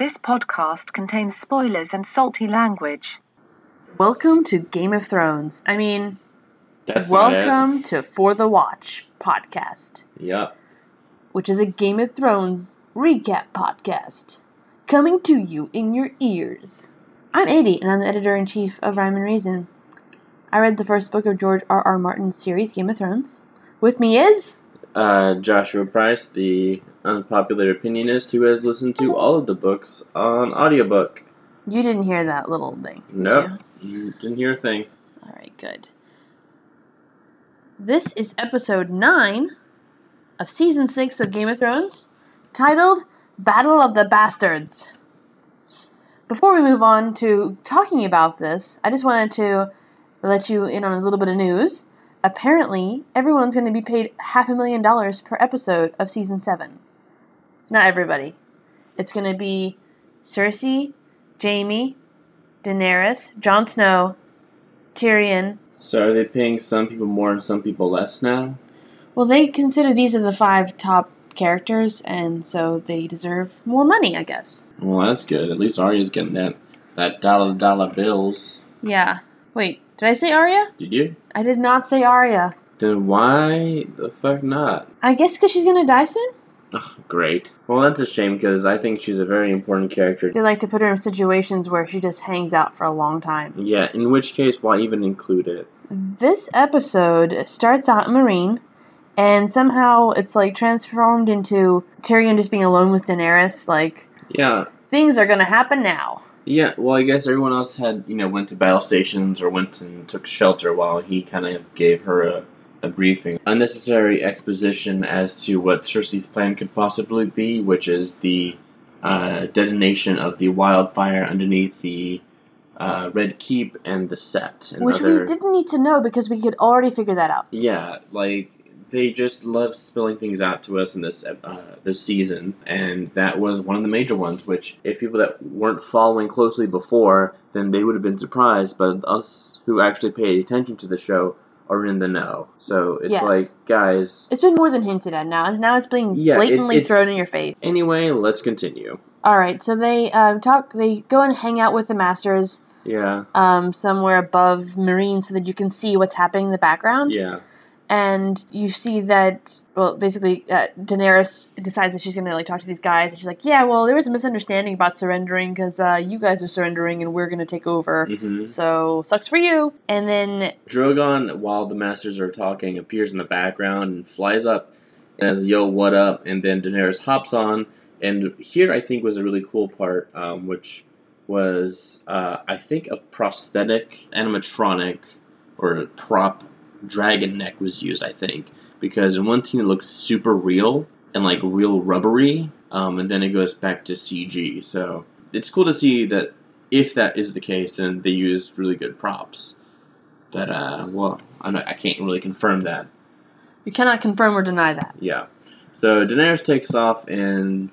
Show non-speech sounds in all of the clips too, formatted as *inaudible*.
This podcast contains spoilers and salty language. Welcome to Game of Thrones. I mean, That's welcome to For the Watch podcast, Yep. which is a Game of Thrones recap podcast coming to you in your ears. I'm Adi, and I'm the editor in chief of Rhyme and Reason. I read the first book of George R. R. Martin's series, Game of Thrones. With me is. Uh, Joshua Price, the unpopular opinionist who has listened to all of the books on audiobook. You didn't hear that little thing. did Nope. you? You didn't hear a thing. Alright, good. This is episode 9 of season 6 of Game of Thrones, titled Battle of the Bastards. Before we move on to talking about this, I just wanted to let you in on a little bit of news. Apparently, everyone's going to be paid half a million dollars per episode of season 7. Not everybody. It's going to be Cersei, Jaime, Daenerys, Jon Snow, Tyrion, So are they paying some people more and some people less now? Well, they consider these are the five top characters, and so they deserve more money, I guess. Well, that's good. At least Arya's getting that that dollar dollar bills. Yeah. Wait, did I say Arya? Did you? I did not say Arya. Then why the fuck not? I guess because she's gonna die soon. Ugh, great. Well, that's a shame because I think she's a very important character. They like to put her in situations where she just hangs out for a long time. Yeah, in which case, why even include it? This episode starts out Meereen, and somehow it's like transformed into Tyrion just being alone with Daenerys. Like Yeah, things are gonna happen now. Yeah, well, I guess everyone else had, you know, went to battle stations or went and took shelter while he kind of gave her a, a briefing. Unnecessary exposition as to what Cersei's plan could possibly be, which is the uh, detonation of the wildfire underneath the uh, Red Keep and the Sept. And Which other, we didn't need to know because we could already figure that out. Yeah, like they just love spilling things out to us in this uh, this season, and that was one of the major ones. Which, if people that weren't following closely before, then they would have been surprised. But us who actually paid attention to the show are in the know. So it's Yes. like, guys. It's been more than hinted at now. Now it's being Yeah, it's- blatantly it's- thrown in your face. Anyway, let's continue. All right, so they um, talk. They go and hang out with the masters Yeah, um, somewhere above Meereen, so that you can see what's happening in the background. yeah, And you see that, well, basically, uh, Daenerys decides that she's gonna like talk to these guys, and she's like, "Yeah, well, there was a misunderstanding about surrendering because uh, you guys are surrendering, and we're gonna take over. hmm So sucks for you." And then Drogon, while the masters are talking, appears in the background and flies up and says, Yo, what up? And then Daenerys hops on. And here I think was a really cool part, um, which was, uh, I think, a prosthetic animatronic or a prop dragon neck was used, I think. Because in one scene it looks super real and like real rubbery, um, and then it goes back to CG. So it's cool to see that if that is the case, then they use really good props. But uh, well, not, I can't really confirm that. you cannot confirm or deny that. Yeah. So Daenerys takes off and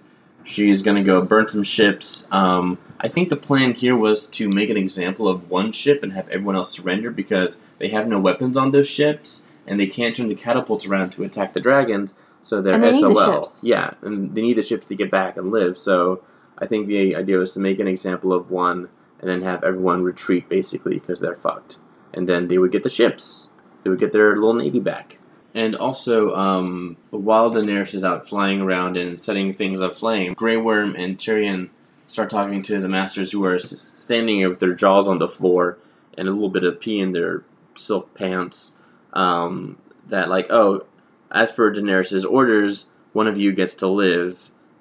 she's gonna go burn some ships. Um, I think the plan here was to make an example of one ship and have everyone else surrender because they have no weapons on those ships and they can't turn the catapults around to attack the dragons. So they're they need the SOL. ships. Yeah, and they need the ships to get back and live. So I think the idea was to make an example of one and then have everyone retreat basically because they're fucked. And then they would get the ships. They would get their little navy back. And also, um, while Daenerys is out flying around and setting things aflame, Grey Worm and Tyrion start talking to the masters who are standing with their jaws on the floor and a little bit of pee in their silk pants. Um, that like, oh, as per Daenerys' orders, one of you gets to live,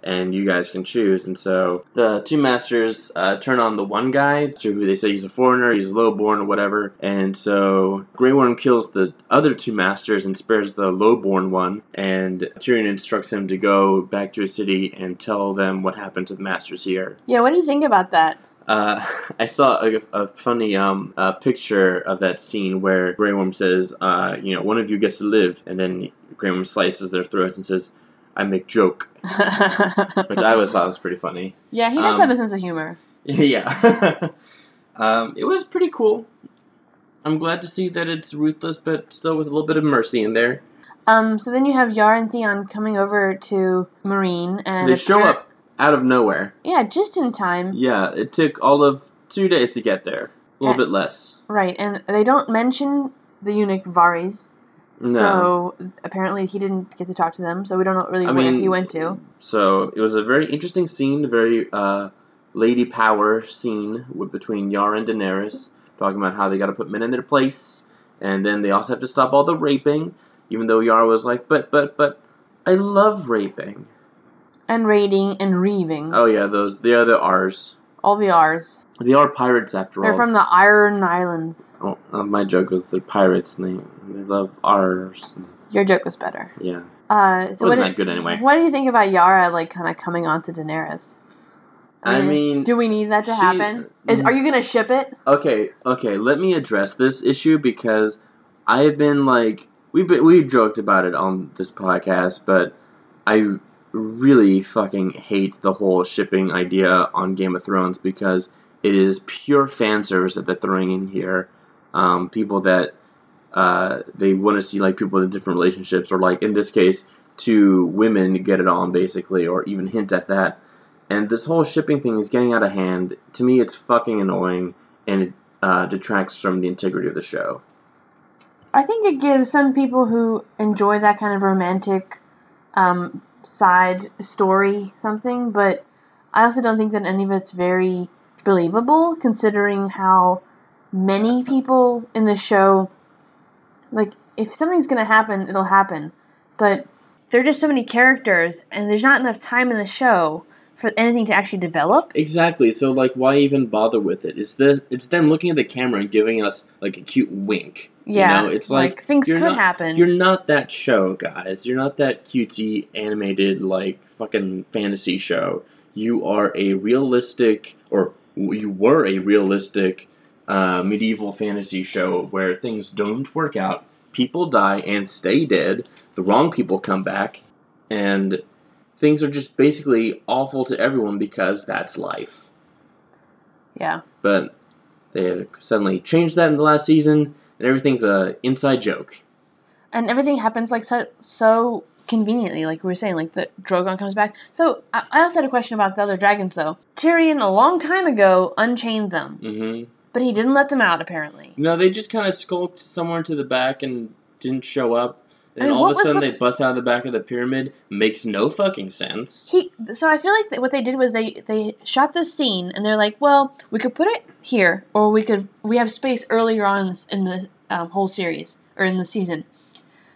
and you guys can choose. And so the two masters uh, turn on the one guy, to who they say he's a foreigner, he's lowborn or whatever. And so Grey Worm kills the other two masters and spares the lowborn one. And Tyrion instructs him to go back to his city and tell them what happened to the masters here. Yeah, what do you think about that? Uh, *laughs* I saw a, a funny um, uh, picture of that scene where Grey Worm says, uh, you know, one of you gets to live, and then Grey Worm slices their throats and says, I make joke, *laughs* which I always thought was pretty funny. yeah, he does Um, have a sense of humor. *laughs* yeah. *laughs* um, it was pretty cool. I'm glad to see that it's ruthless, but still with a little bit of mercy in there. Um, so then you have Yar and Theon coming over to Meereen, and they show up out of nowhere. Yeah, just in time. Yeah, it took all of two days to get there. A little Yeah. bit less. Right, and they don't mention the eunuch Varys. No. So apparently he didn't get to talk to them, so we don't know really I where mean- he went to. So it was a very interesting scene, very uh, lady power scene with, between Yara and Daenerys, talking about how they got to put men in their place, and then they also have to stop all the raping. Even though Yara was like, "But, but, but, I love raping." And raiding and reaving. Oh yeah, those they are the R's. All the R's. They are pirates after all. They're from the Iron Islands. Oh, uh, my joke was they're pirates and they they love R's. Your joke was better. Yeah, Uh, so wasn't that good anyway. what do you think about Yara, like, kind of coming on to Daenerys? I mean, do we need that to she- happen? Is mm. are you gonna ship it? Okay, okay, let me address this issue because I have been like we've been, we've joked about it on this podcast, but I really fucking hate the whole shipping idea on Game of Thrones because it is pure fan service that they're throwing in here. Um, people that uh, they want to see like people in different relationships, or like in this case, two women get it on basically, or even hint at that. And this whole shipping thing is getting out of hand. To me, it's fucking annoying, and it uh, detracts from the integrity of the show. I think it gives some people who enjoy that kind of romantic um, side story something, but I also don't think that any of it's very believable considering how many people in the show like if something's going to happen, it'll happen. But there are just so many characters and there's not enough time in the show for anything to actually develop. Exactly. So like, why even bother with it? It's the it's them looking at the camera and giving us like a cute wink. Yeah, You know, it's like, like, things could not- happen. You're not that show, guys. You're not that cutesy animated like fucking fantasy show. You are a realistic, or you were a realistic uh, medieval fantasy show where things don't work out. People die and stay dead. The wrong people come back, and things are just basically awful to everyone because that's life. Yeah. But they suddenly changed that in the last season, and everything's a inside joke. and everything happens like so, so conveniently, like we were saying, like the Drogon comes back. So I, I also had a question about the other dragons, though. Tyrion a long time ago unchained them, hmm but he didn't let them out apparently. No, they just kind of skulked somewhere to the back and didn't show up. And I mean, all of a sudden the- they bust out of the back of the pyramid. Makes no fucking sense. He so I feel like that what they did was they they shot this scene and they're like, well, we could put it here, or we could we have space earlier on in, this, in the um, whole series or in the season,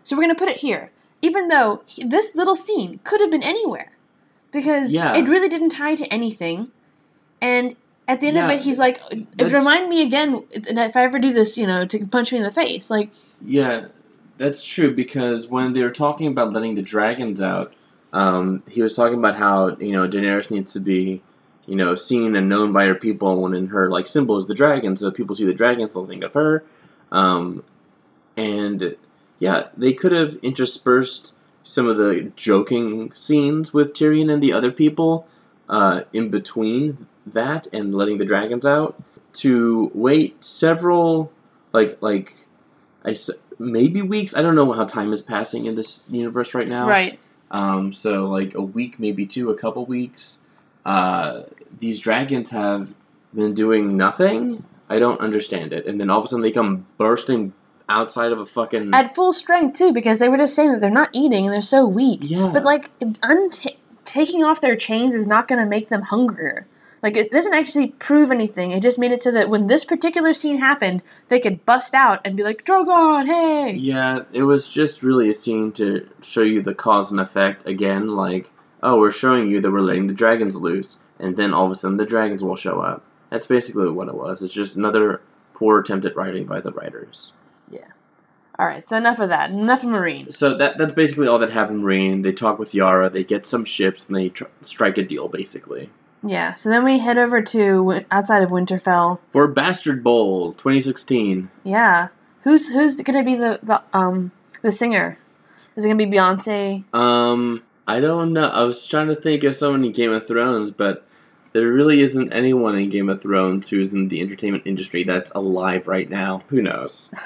so we're gonna put it here, even though he- this little scene could have been anywhere, because Yeah. it really didn't tie to anything, and at the end of it, he's like, remind me again if I ever do this, you know, to punch me in the face, like Yeah, that's true because when they were talking about letting the dragons out, um, he was talking about how you know Daenerys needs to be, you know, seen and known by her people. When in her like symbol is the dragon, so people see the dragons, they'll think of her. Um, and yeah, they could have interspersed some of the joking scenes with Tyrion and the other people uh, in between that and letting the dragons out to wait several like like I maybe weeks. I don't know how time is passing in this universe right now. right. Um, so like a week, maybe two, a couple weeks. Uh, these dragons have been doing nothing. I don't understand it. And then all of a sudden they come bursting outside of a fucking. at full strength too because they were just saying that they're not eating and they're so weak Yeah. but like unta- taking off their chains is not going to make them hungrier like it doesn't actually prove anything it just made it so that when this particular scene happened they could bust out and be like drogon hey yeah, it was just really a scene to show you the cause and effect again. Like, oh, we're showing you that we're letting the dragons loose, and then all of a sudden the dragons will show up. That's basically what it was. It's just another poor attempt at writing by the writers. Yeah. All right so enough of that enough of Meereen So that that's basically all that happened. Meereen. They talk with Yara. They get some ships and they tr- strike a deal, basically. Yeah so then we head over to outside of winterfell For Bastard Bowl 2016. yeah who's who's going to be the, the um the singer is it going to be beyonce Um, I don't know. I was trying to think of someone in Game of Thrones, but there really isn't anyone in Game of Thrones who's in the entertainment industry that's alive right now. Who knows? *laughs*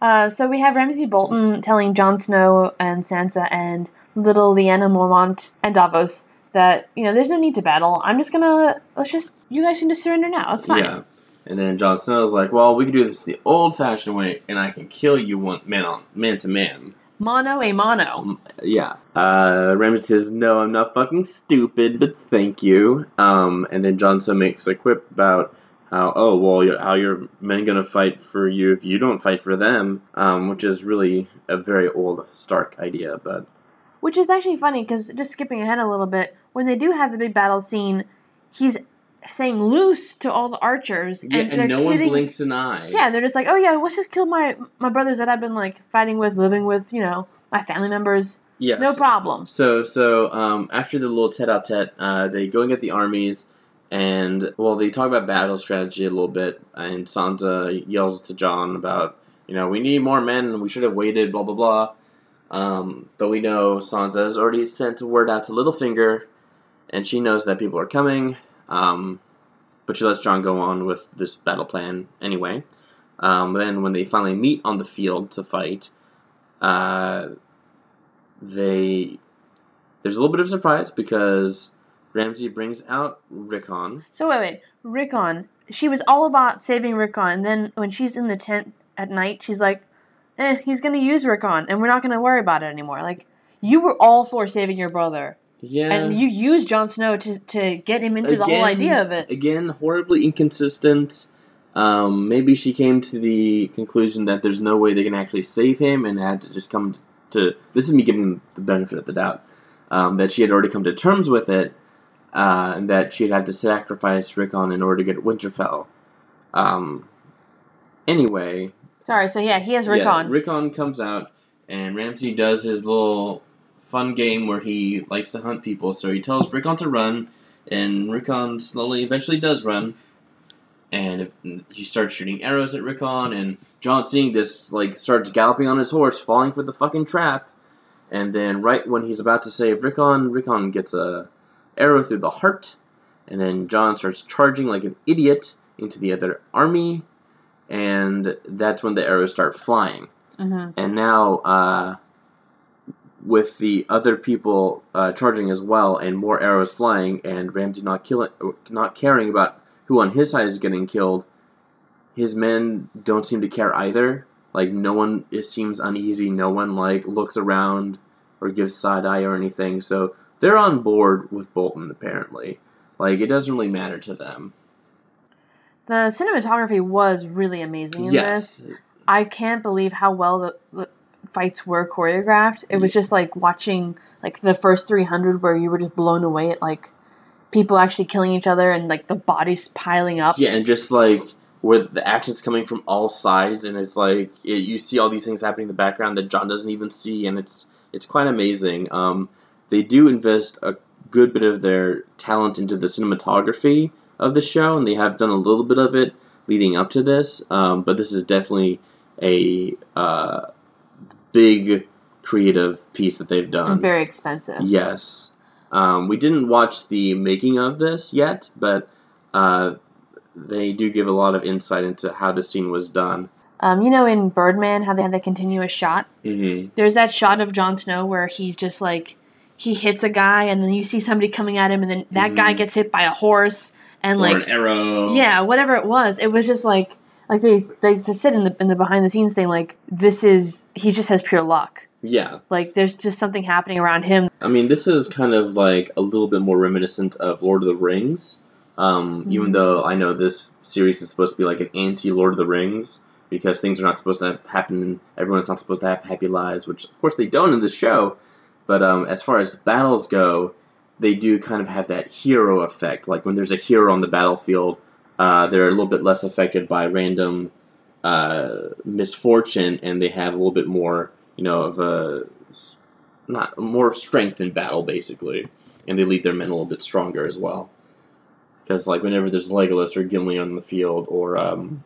Uh, so we have Ramsay Bolton telling Jon Snow and Sansa and little Lyanna Mormont and Davos that you know there's no need to battle. I'm just gonna let's just you guys can to surrender now. It's fine. Yeah. And then Jon Snow's like, well, we can do this the old-fashioned way, and I can kill you one man on man to man. Mono a mono. Um, Yeah. Uh, Ramsay says, no, I'm not fucking stupid, but thank you. Um, and then Jon Snow makes a quip about how, oh, well, you're, how your men gonna fight for you if you don't fight for them, um, which is really a very old Stark idea, but Which is actually funny because just skipping ahead a little bit, when they do have the big battle scene, he's saying loose to all the archers, yeah, and, and, they're no one blinks an eye. Yeah, they're just like, oh yeah, let's just kill my my brothers that I've been like fighting with, living with, you know, my family members. Yes. No problem. So so um, after the little tete-a-tete, uh, they go and get the armies, and well, they talk about battle strategy a little bit, and Sansa yells to Jon about, you know, we need more men, we should have waited, blah blah blah. Um, but we know Sansa has already sent word out to Littlefinger, and she knows that people are coming. Um, but she lets Jon go on with this battle plan anyway. Um, then when they finally meet on the field to fight, uh, they there's a little bit of surprise because Ramsay brings out Rickon. So wait, wait, Rickon. She was all about saving Rickon, and then when she's in the tent at night, she's like, "Eh, he's gonna use Rickon, and we're not gonna worry about it anymore." Like, you were all for saving your brother, Yeah. and you used Jon Snow to to get him into the whole idea of it. Again, horribly inconsistent. Um, maybe she came to the conclusion that there's no way they can actually save him and had to just come to. This is me giving the benefit of the doubt. Um, that she had already come to terms with it, uh, and that she'd had to sacrifice Rickon in order to get Winterfell. Um, anyway, Sorry, so yeah, he has Rickon. yeah, Rickon comes out, and Ramsay does his little fun game where he likes to hunt people. So he tells Rickon to run, and Rickon slowly, eventually does run, and he starts shooting arrows at Rickon. And Jon, seeing this, like starts galloping on his horse, falling for the fucking trap. And then, right when he's about to save Rickon, Rickon gets a arrow through the heart, and then Jon starts charging like an idiot into the other army, and that's when the arrows start flying. hmm And now, uh, with the other people uh, charging as well, and more arrows flying, and Ramsay not killing, not caring about who on his side is getting killed, his men don't seem to care either. Like no one it seems uneasy. No one like looks around or gives side eye or anything. So they're on board with Bolton apparently. Like it doesn't really matter to them. The cinematography was really amazing in this. Yes, I can't believe how well the, the fights were choreographed. It was just like watching like the first 300 where you were just blown away at like people actually killing each other and like the bodies piling up. Yeah, and just like where the action's coming from all sides, and it's like it, you see all these things happening in the background that Jon doesn't even see, and it's it's quite amazing. Um, they do invest a good bit of their talent into the cinematography of the show, and they have done a little bit of it leading up to this. Um, but this is definitely a uh, big creative piece that they've done. and very expensive. Yes. Um, we didn't watch the making of this yet, but uh, they do give a lot of insight into how the scene was done. Um, you know, in Birdman, how they had the continuous shot. Mm-hmm. There's that shot of Jon Snow where he's just like he hits a guy, and then you see somebody coming at him, and then that guy Mhm. gets hit by a horse, and or like an arrow. yeah, whatever it was, it was just like like they they, said in the in the behind the scenes thing like this is he just has pure luck. Yeah. Like there's just something happening around him. I mean, this is kind of like a little bit more reminiscent of Lord of the Rings. Um, Even Mhm. though I know this series is supposed to be like an anti Lord of the Rings because things are not supposed to happen. And everyone's not supposed to have happy lives, which of course they don't in this show. But um, as far as battles go, they do kind of have that hero effect. Like when there's a hero on the battlefield, uh, they're a little bit less affected by random uh, misfortune, and they have a little bit more, you know, of a not more strength in battle, basically, and they lead their men a little bit stronger as well. Because like whenever there's Legolas or Gimli on the field, or um,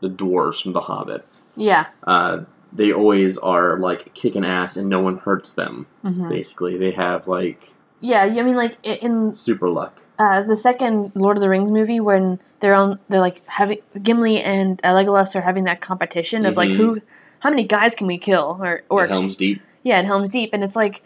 the dwarves from The Hobbit, Yeah. uh, they always are like kicking ass, and no one hurts them. hmm Basically, they have like Yeah. I mean, like in super luck. uh, the second Lord of the Rings movie, when they're on, they're like having Gimli and uh, Legolas are having that competition of like Mhm. who, how many guys can we kill or Or? Helm's Deep. Yeah, at Helm's Deep, and it's like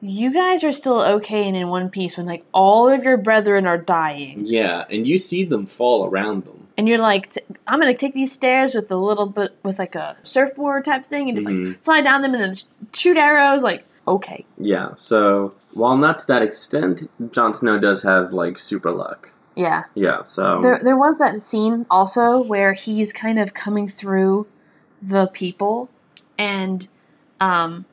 you guys are still okay and in one piece when like all of your brethren are dying, Yeah, and you see them fall around them. and you're like, t- I'm gonna take these stairs with a little bit with like a surfboard type thing and just Mhm. like fly down them and then shoot arrows. Like, okay, Yeah, so while not to that extent, Jon Snow does have like super luck. yeah. Yeah, so There, there was that scene also where he's kind of coming through the people, and um,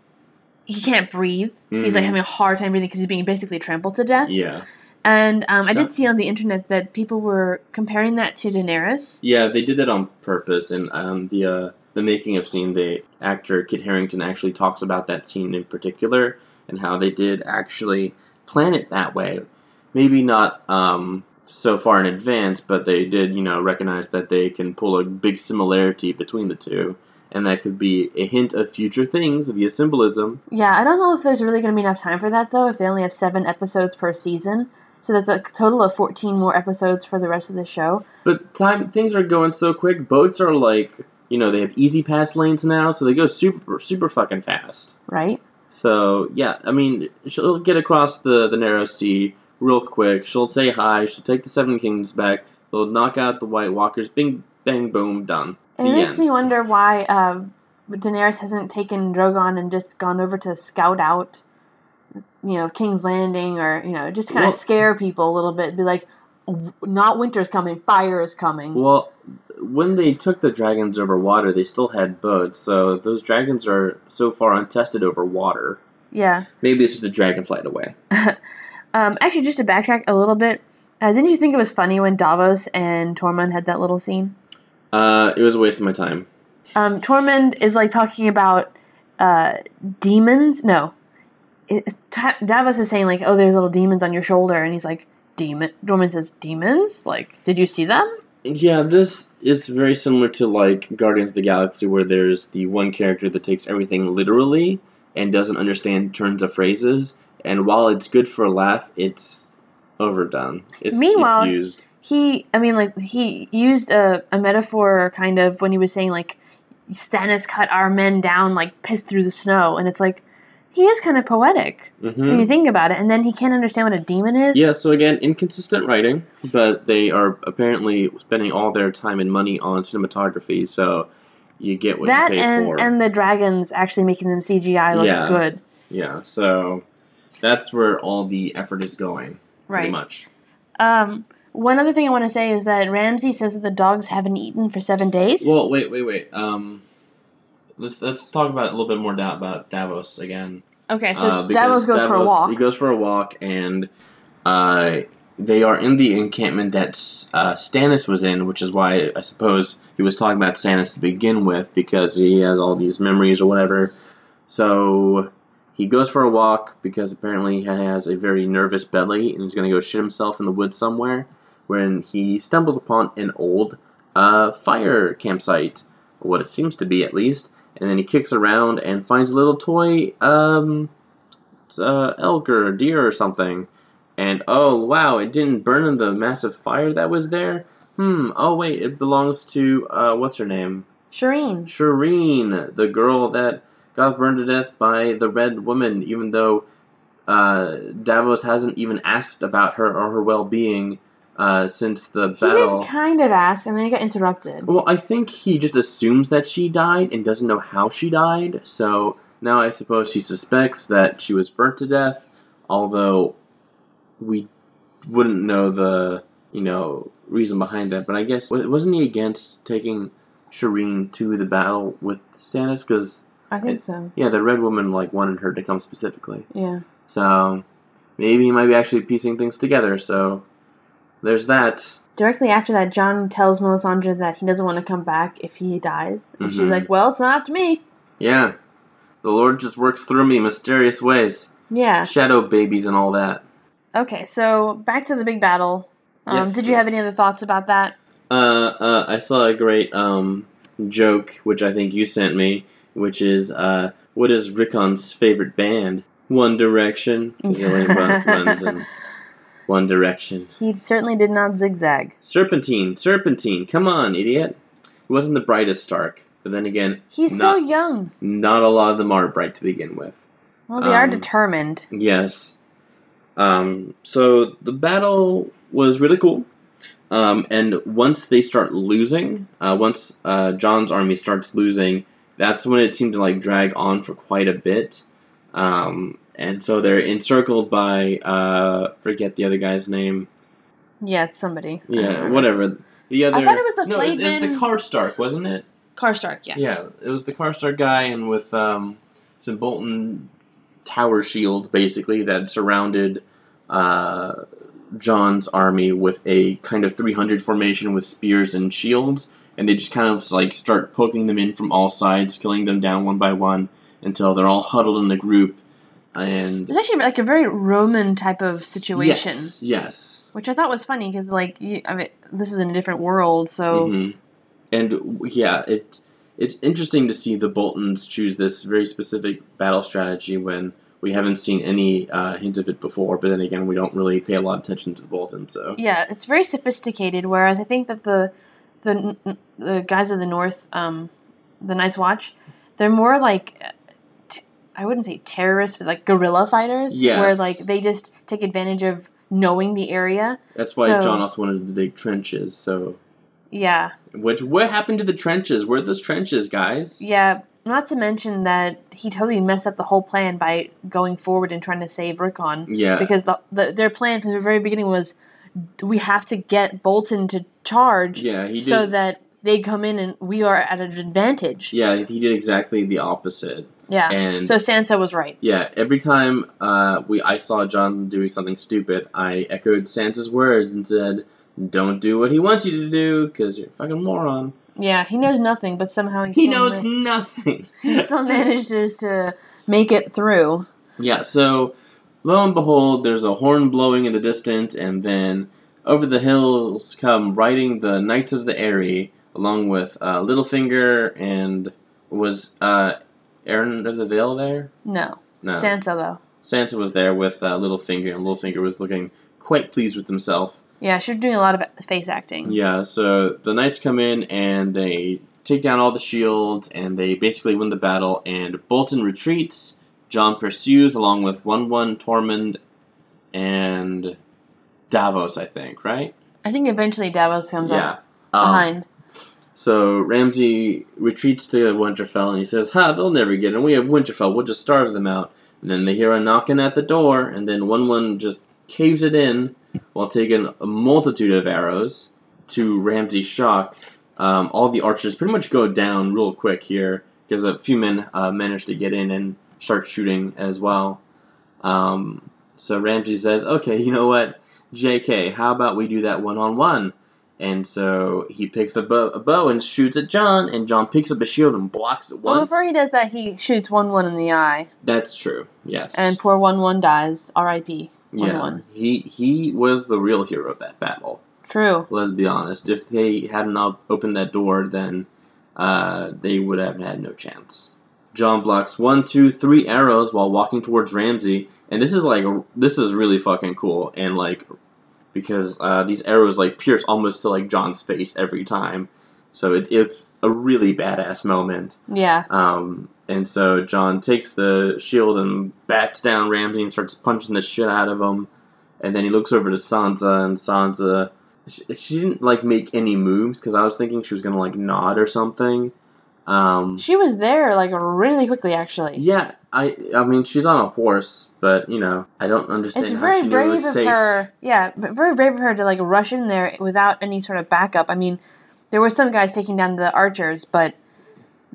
he can't breathe. He's like Mhm. having a hard time breathing because he's being basically trampled to death. yeah, And um, I did see on the internet that people were comparing that to Daenerys. yeah, they did that on purpose. And um, the uh, the making of scene, the actor Kit Harington actually talks about that scene in particular and how they did actually plan it that way. Maybe not um, so far in advance, but they did, you know, recognize that they can pull a big similarity between the two. And that could be a hint of future things via symbolism. Yeah, I don't know if there's really going to be enough time for that though. If they only have seven episodes per season, so that's a total of 14 more episodes for the rest of the show. But time things are going so quick. Boats are like, you know, they have easy pass lanes now, so they go super super fucking fast. Right? So yeah, I mean, she'll get across the the narrow sea real quick. She'll say hi. She'll take the Seven Kingdoms back. They'll knock out the White Walkers. Bing bang boom done. And the it makes end. me wonder why uh, Daenerys hasn't taken Drogon and just gone over to scout out, you know, King's Landing or you know, just kind of Well- scare people a little bit. Be like, "W- not winter's coming, fire is coming. Well, when they took the dragons over water, they still had boats. So those dragons are so far untested over water. yeah. Maybe it's just a dragon flight away. *laughs* Um, actually, just to backtrack a little bit, uh, didn't you think it was funny when Davos and Tormund had that little scene? Uh, it was a waste of my time. Um, Tormund is like talking about uh, demons. No, it, Ta- Davos is saying like, "Oh, there's little demons on your shoulder," and he's like, "Demon." Tormund says, "Demons? Like, did you see them?" Yeah, this is very similar to like Guardians of the Galaxy, where there's the one character that takes everything literally and doesn't understand turns of phrases. And while it's good for a laugh, it's overdone. It's, Meanwhile- it's used. He, I mean, like he used a, a metaphor kind of when he was saying like, Stannis cut our men down like pissed through the snow, and it's like, he is kind of poetic when hmm you think about it. And then he can't understand what a demon is. Yeah, so again, inconsistent writing, but they are apparently spending all their time and money on cinematography, so you get what that you pay and for. and the dragons actually making them CGI look Yeah. good. yeah, so that's where all the effort is going, pretty Right. much. Um, one other thing I want to say is that Ramsay says that the dogs haven't eaten for seven days. Well, wait, wait, wait. Um, let's let's talk about a little bit more da- about Davos again. okay, so Uh, Davos goes for a walk. He goes for a walk, and uh, they are in the encampment that uh, Stannis was in, which is why I suppose he was talking about Stannis to begin with, because he has all these memories or whatever. So he goes for a walk because apparently he has a very nervous belly, and he's going to go shit himself in the woods somewhere. When he stumbles upon an old uh, fire campsite, what it seems to be at least, and then he kicks around and finds a little toy um, uh, elk or deer or something. And oh wow, it didn't burn in the massive fire that was there. Hmm. Oh wait, it belongs to uh, what's her name? Shireen. Shireen, the girl that got burned to death by the Red Woman. Even though uh, Davos hasn't even asked about her or her well-being uh, since the He battle. did kind of ask, and then he got interrupted. Well, I think he just assumes that she died and doesn't know how she died. So now I suppose he suspects that she was burnt to death, although we wouldn't know the you know reason behind that. But I guess wa- wasn't he against taking Shireen to the battle with Stannis? Because I think so. yeah, the Red Woman like wanted her to come specifically. Yeah. So maybe he might be actually piecing things together. So there's that. Directly after that, Jon tells Melisandre that he doesn't want to come back if he dies, and she's Mhm. like, "Well, it's not up to me." Yeah, the Lord just works through me mysterious ways. Yeah. shadow babies and all that. Okay, so back to the big battle. Um, Yes. Did you have any other thoughts about that? Uh, uh, I saw a great um joke, which I think you sent me, which is uh, what is Rickon's favorite band? One Direction. 'cause he only run- runs One Direction. He certainly did not zigzag. Serpentine, Serpentine. Come on, idiot. He wasn't the brightest Stark, but then again, He's so not young. not a lot of them are bright to begin with. Well, they are Um, determined. Yes. Um, so the battle was really cool. Um, and once they start losing, uh, once uh, Jon's army starts losing, that's when it seemed to like drag on for quite a bit. Um, and so they're encircled by uh, forget the other guy's name. Yeah, it's somebody. Yeah, whatever. The other. I thought it was the no, it was, it was the Karstark, wasn't it? Karstark, yeah. Yeah, it was the Karstark guy, and with um, some Bolton tower shields, basically, that surrounded uh, Jon's army with a kind of 300 formation with spears and shields, and they just kind of like start poking them in from all sides, killing them down one by one until they're all huddled in the group. And It's actually like a very Roman type of situation, yes, yes, which I thought was funny because like you, I mean this is in a different world, so hmm And yeah, it it's interesting to see the Boltons choose this very specific battle strategy when we haven't seen any uh, hint of it before. But then again, we don't really pay a lot of attention to the Boltons, so yeah, it's very sophisticated. Whereas I think that the the the guys of the North, um, the Night's Watch, they're more like. I wouldn't say terrorists, but like guerrilla fighters, Yes. where like they just take advantage of knowing the area. that's why So- Jon also wanted to dig trenches. So, Yeah, which what happened to the trenches? Where are those trenches, guys? yeah. Not to mention that he totally messed up the whole plan by going forward and trying to save Rickon. Yeah. because the, the their plan from the very beginning was we have to get Bolton to charge Yeah, he did. so that they come in and we are at an advantage. yeah, he did exactly the opposite. Yeah. And- so Sansa was right. Yeah, every time uh, we I saw Jon doing something stupid, I echoed Sansa's words and said, "Don't do what he wants you to do, because you're a fucking moron." Yeah, he knows nothing, but somehow he, He knows ma- nothing. *laughs* he still manages to make it through. yeah, so lo and behold, there's a horn blowing in the distance, and then over the hills come riding the Knights of the Eyrie, along with uh, Littlefinger and was uh, Arryn of the Vale there? No. No. Sansa though. Sansa was there with uh, Littlefinger, and Littlefinger was looking quite pleased with himself. Yeah, she was doing a lot of face acting. Yeah, so the knights come in and they take down all the shields and they basically win the battle. And Bolton retreats. Jon pursues along with Wun Wun Tormund and Davos, I think, right? I think eventually Davos comes yeah. up Um, behind. So Ramsay retreats to Winterfell and he says, "Ha, they'll never get in. We have Winterfell. We'll just starve them out." And then they hear a knocking at the door, and then Wun Wun just caves it in while taking a multitude of arrows. To Ramsay's shock, um, all the archers pretty much go down real quick here because a few men uh, manage to get in and start shooting as well. Um, so Ramsay says, "Okay, you know what, J.K. How about we do that one on one?" And so he picks a bow, a bow and shoots at Jon, and Jon picks up a shield and blocks it Well, before he does that, he shoots Wun Wun in the eye, That's true. Yes. and poor Wun Wun dies. R.I.P. Yeah, one. he he was the real hero of that battle. True. Let's be honest. If they hadn't opened that door, then uh, they would have had no chance. Jon blocks one, two, three arrows while walking towards Ramsay, and this is like this is really fucking cool, and like because uh, these arrows like pierce almost to like Jon's face every time, so it, it's a really badass moment. Yeah. Um, and so Jon takes the shield and bats down Ramsay and starts punching the shit out of him. And then he looks over to Sansa, and Sansa, she, she didn't like make any moves because I was thinking she was gonna like nod or something. Um, She was there like really quickly, actually. yeah, I I mean she's on a horse, but you know I don't understand It's how very she knew it brave was of safe. her. Yeah, very brave of her to like rush in there without any sort of backup. I mean, there were some guys taking down the archers, but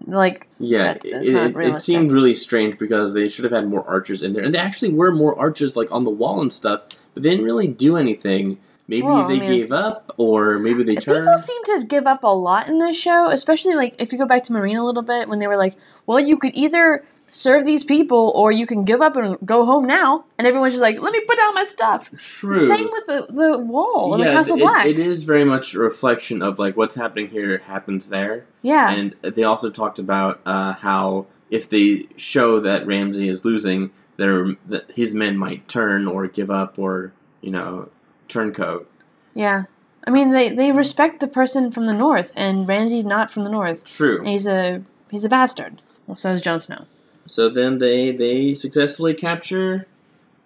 like Yeah, That's- it, it, it seemed really strange because they should have had more archers in there, and there actually were more archers like on the wall and stuff, but they didn't really do anything. Maybe Well, I they mean, gave up, or maybe they turned. people seem to give up a lot in this show, especially like if you go back to Meereen a little bit when they were like, well, you could either serve these people or you can give up and go home now, and everyone's just like, let me put down my stuff. True. Same with the the wall and the Castle it- Black. it is very much a reflection of like what's happening here happens there, yeah, and they also talked about uh, how if they show that Ramsay is losing, their that his men might turn or give up or you know turncoat. yeah. I mean, they they respect the person from the north, and Ramsay's not from the north. True. He's a he's a bastard. Well, so is Jon Snow. So then they they successfully capture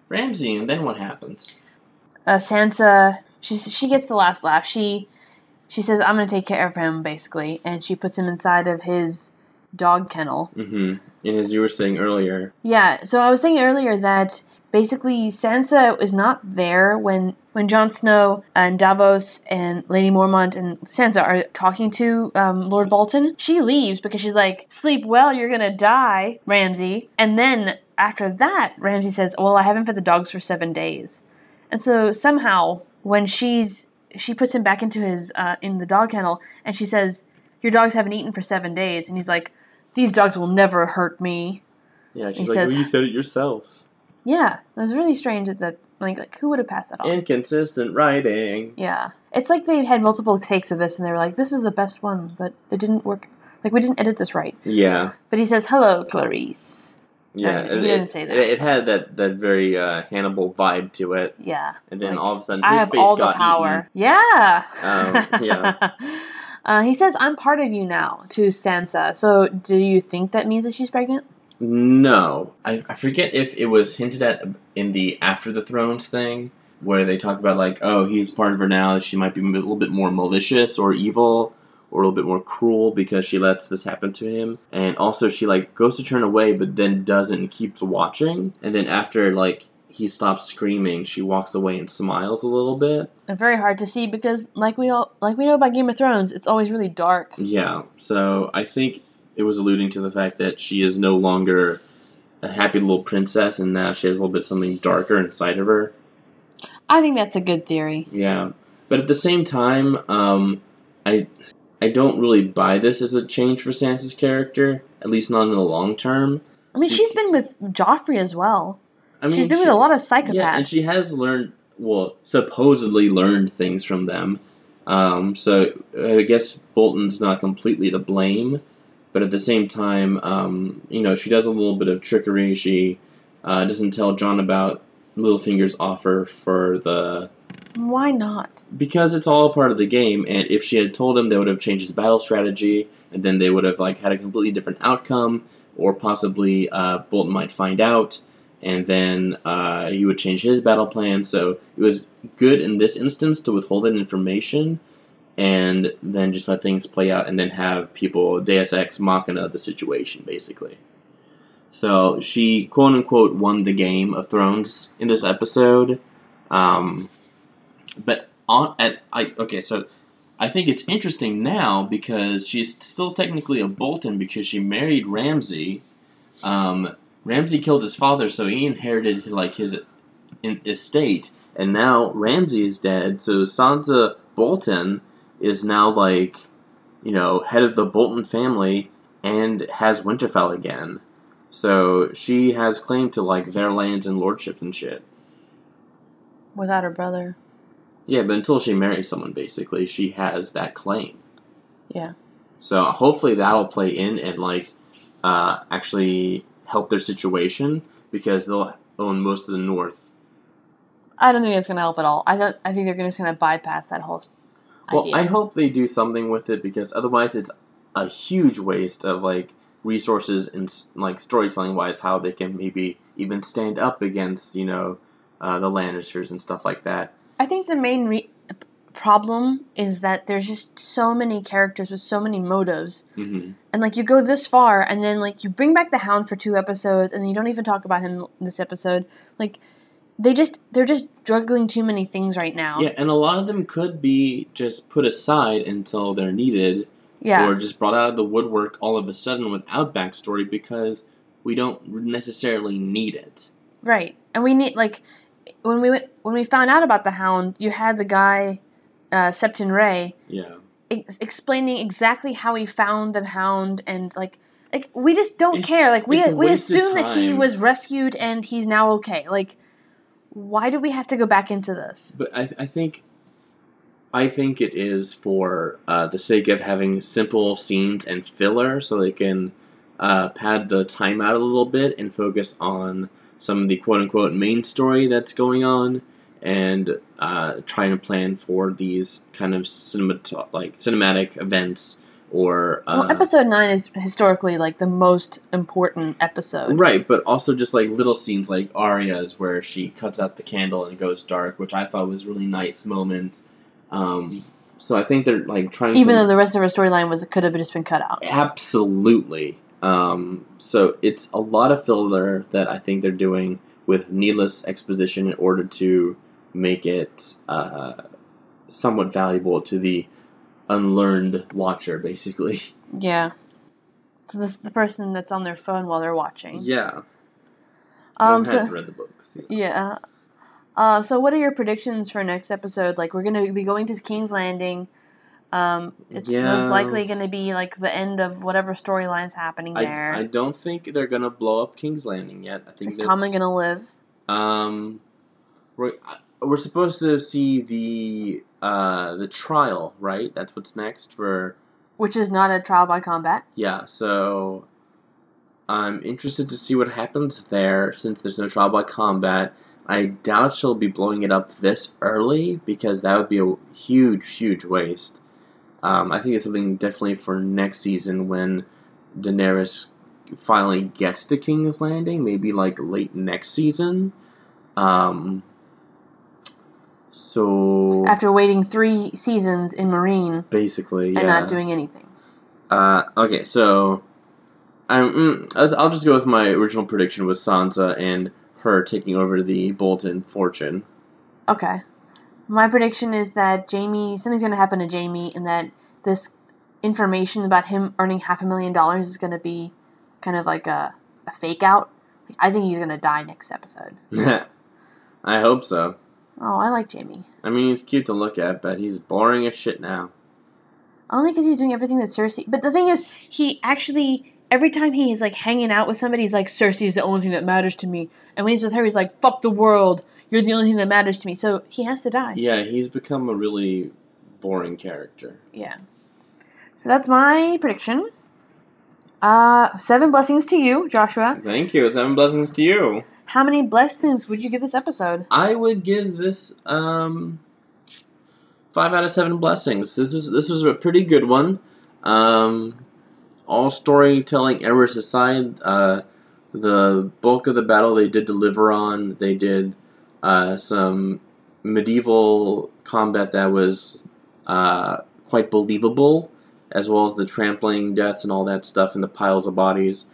Ramsay, and then what happens? Uh, Sansa, she she gets the last laugh. She she says, "I'm gonna take care of him," basically, and she puts him inside of his dog kennel. Mm-hmm. And as you were saying earlier, Yeah, so I was saying earlier that basically Sansa is not there when when Jon Snow and Davos and Lady Mormont and Sansa are talking to um, Lord Bolton. She leaves because she's like, "Sleep well, you're gonna die, Ramsay." And then after that, Ramsay says, "Well, I haven't fed the dogs for seven days," and so somehow when she's she puts him back into his uh, in the dog kennel and she says, "Your dogs haven't eaten for seven days," and he's like, "These dogs will never hurt me." yeah, she's He like, says- "Well, you said it yourself." Yeah, it was really strange that, that like like who would have passed that on? Inconsistent writing. yeah, it's like they had multiple takes of this and they were like, "This is the best one," but it didn't work. Like we didn't edit this right. Yeah, But he says, "Hello, Clarice." yeah. He it, didn't say that. It, it had that that very uh, Hannibal vibe to it, Yeah. and then Like, all of a sudden I his have face all the got power. Yeah. Um, yeah. *laughs* Uh, he says, "I'm part of you now." To Sansa. So, do you think that means that she's pregnant? Eaten. No, I, I forget if it was hinted at in the After the Thrones thing, where they talk about like, oh, he's part of her now. That she might be a little bit more malicious or evil. Or a little bit more cruel because she lets this happen to him, and also she like goes to turn away, but then doesn't and keeps watching. And then after like he stops screaming, she walks away and smiles a little bit. Uh, Very hard to see because, like we all like we know about Game of Thrones, it's always really dark. Yeah, so I think it was alluding to the fact that she is no longer a happy little princess, and now she has a little bit something darker inside of her. I think that's a good theory. Yeah, but at the same time, um, I I don't really buy this as a change for Sansa's character, at least not in the long term. I mean, she's been with Joffrey as well. I mean, she's been she- with a lot of psychopaths. Yeah, and she has learned, well, supposedly learned things from them. Um, so I guess Bolton's not completely to blame, but at the same time, um, you know, she does a little bit of trickery. She uh, doesn't tell Jon about Littlefinger's offer for the Why not? because it's all part of the game. And if she had told him, they would have changed his battle strategy, and then they would have like had a completely different outcome, or possibly uh, Bolton might find out, and then uh, he would change his battle plan. So it was good in this instance to withhold that information, and then just let things play out, and then have people Deus Ex Machina the situation basically. So she quote unquote won the game of Thrones in this episode. Um, but on at I okay, so I think it's interesting now because she's still technically a Bolton because she married Ramsay. Um, Ramsay killed his father, so he inherited like his in, estate, and now Ramsay is dead. So Sansa Bolton is now like, you know, head of the Bolton family and has Winterfell again. So she has claim to like their lands and lordships and shit. Without her brother. Yeah, but until she marries someone, basically, she has that claim. Yeah. So hopefully that'll play in and like uh, actually help their situation because they'll own most of the north. I don't think it's gonna help at all. I don't. I think they're just gonna bypass that whole Well, idea. I hope they do something with it because otherwise it's a huge waste of like resources and like storytelling wise how they can maybe even stand up against you know uh, the Lannisters and stuff like that. I think the main re- problem is that there's just so many characters with so many motives, hmm and like you go this far, and then like you bring back the Hound for two episodes, and then you don't even talk about him in this episode. Like they just they're just juggling too many things right now. Yeah, and a lot of them could be just put aside until they're needed Yeah. or just brought out of the woodwork all of a sudden without backstory because we don't necessarily need it. Right. And we need like when we went when we found out about the Hound, you had the guy uh, Septon Ray Yeah. ex- explaining exactly how he found the Hound and like like we just don't It's- care. Like we we assume that he was rescued and he's now okay. Like why do we have to go back into this? But I, I think I think it is for uh, the sake of having simple scenes and filler so they can uh, pad the time out a little bit and focus on some of the quote unquote main story that's going on and uh, trying to plan for these kind of cinemat- like cinematic events or uh, well, episode nine is historically like the most important episode. Right, but also just like little scenes like Arya's where she cuts out the candle and it goes dark, which I thought was a really nice moment. Um, so I think they're like trying Even to though the rest of her storyline was could have just been cut out. absolutely. Um, so it's a lot of filler that I think they're doing with needless exposition in order to make it uh, somewhat valuable to the unlearned watcher, basically. Yeah. So this the person that's on their phone while they're watching. Yeah. Um. So read the books. you know. yeah. Uh. So what are your predictions for next episode? Like we're gonna be going to King's Landing. Um. It's Yeah. most likely gonna be like the end of whatever storyline's happening there. I, I don't think they're gonna blow up King's Landing yet. I think Is Tommen gonna live? Um, we're we're supposed to see the uh the trial, right? That's what's next for Which is not a trial by combat. yeah. So I'm interested to see what happens there since there's no trial by combat. I doubt she'll be blowing it up this early because that would be a huge, huge waste. Um, I think it's something definitely for next season when Daenerys finally gets to King's Landing, maybe like late next season. Um, so After waiting three seasons in Meereen basically, yeah. and not doing anything. Uh, okay, so I'm, mm, I'll just go with my original prediction with Sansa and her taking over the Bolton fortune. Okay. My prediction is that Jaime, something's going to happen to Jaime, and that this information about him earning half a million dollars is going to be kind of like a, a fake out. Like, I think he's going to die next episode. *laughs* I hope so. Oh, I like Jaime. I mean, he's cute to look at, but he's boring as shit now. Only because he's doing everything that Cersei. But the thing is, he actually every time he is like hanging out with somebody, he's like, Cersei is the only thing that matters to me. And when he's with her, he's like, fuck the world. You're the only thing that matters to me. So he has to die. Yeah, he's become a really boring character. Yeah. So that's my prediction. Uh, seven blessings to you, Joshua. Thank you. Seven blessings to you. How many blessings would you give this episode? I would give this um five out of seven blessings. This is this was a pretty good one. Um, all storytelling errors aside, uh, the bulk of the battle they did deliver on. They did uh, some medieval combat that was uh, quite believable, as well as the trampling deaths and all that stuff and the piles of bodies.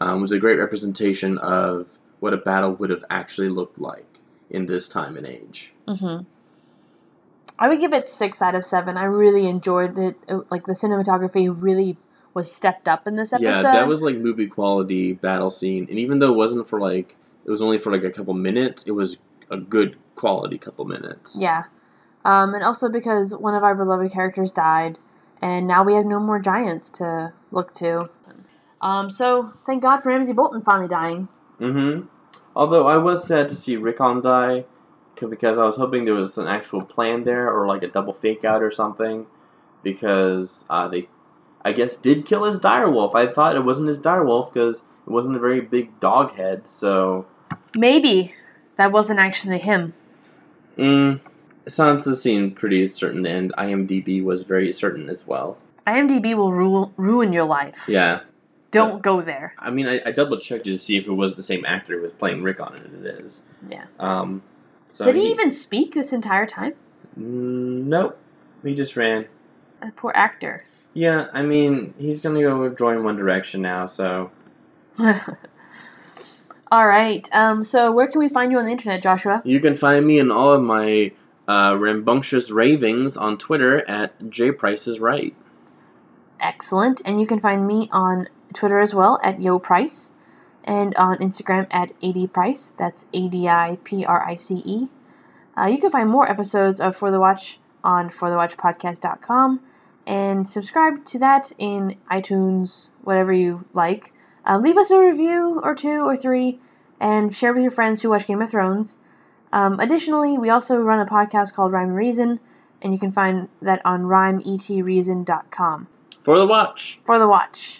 Um, was a great representation of what a battle would have actually looked like in this time and age. Mm-hmm. I would give it six out of seven. I really enjoyed it. Uh, Like the cinematography really was stepped up in this episode. Yeah, that was like movie quality battle scene, and even though it wasn't for like it was only for like a couple minutes, it was a good quality couple minutes. Yeah. Um, and also because one of our beloved characters died, and now we have no more giants to look to. Um, so thank God for Ramsay Bolton finally dying. Mm-hmm. Although I was sad to see Rickon die, because I was hoping there was an actual plan there, or like a double fake out or something, because uh, they, I guess, did kill his direwolf. I thought it wasn't his direwolf because it wasn't a very big dog head. So, Maybe that wasn't actually him. mm, Sansa seemed pretty certain, and IMDb was very certain as well. IMDb will ru- ruin your life. Yeah. Don't go there. I mean, I, I double checked to see if it was the same actor who was playing rick Rickon, and it is. Yeah. Um, so Did he even speak this entire time? Mm, nope. He just ran. A poor actor. Yeah, I mean, he's gonna go join One Direction now, so. *laughs* All right. Um. So where can we find you on the internet, Joshua? You can find me in all of my uh, rambunctious ravings on Twitter at jpriceisright. Excellent. And you can find me on Twitter as well at YoPrice and on Instagram at ADPrice. That's A D I P R I C E. Uh, you can find more episodes of For the Watch on forthewatchpodcast.com and subscribe to that in iTunes, whatever you like. Uh, leave us a review or two or three and share with your friends who watch Game of Thrones. Um, additionally, we also run a podcast called Rhyme and Reason, and you can find that on rhymeetreason.com. For the watch! For the watch.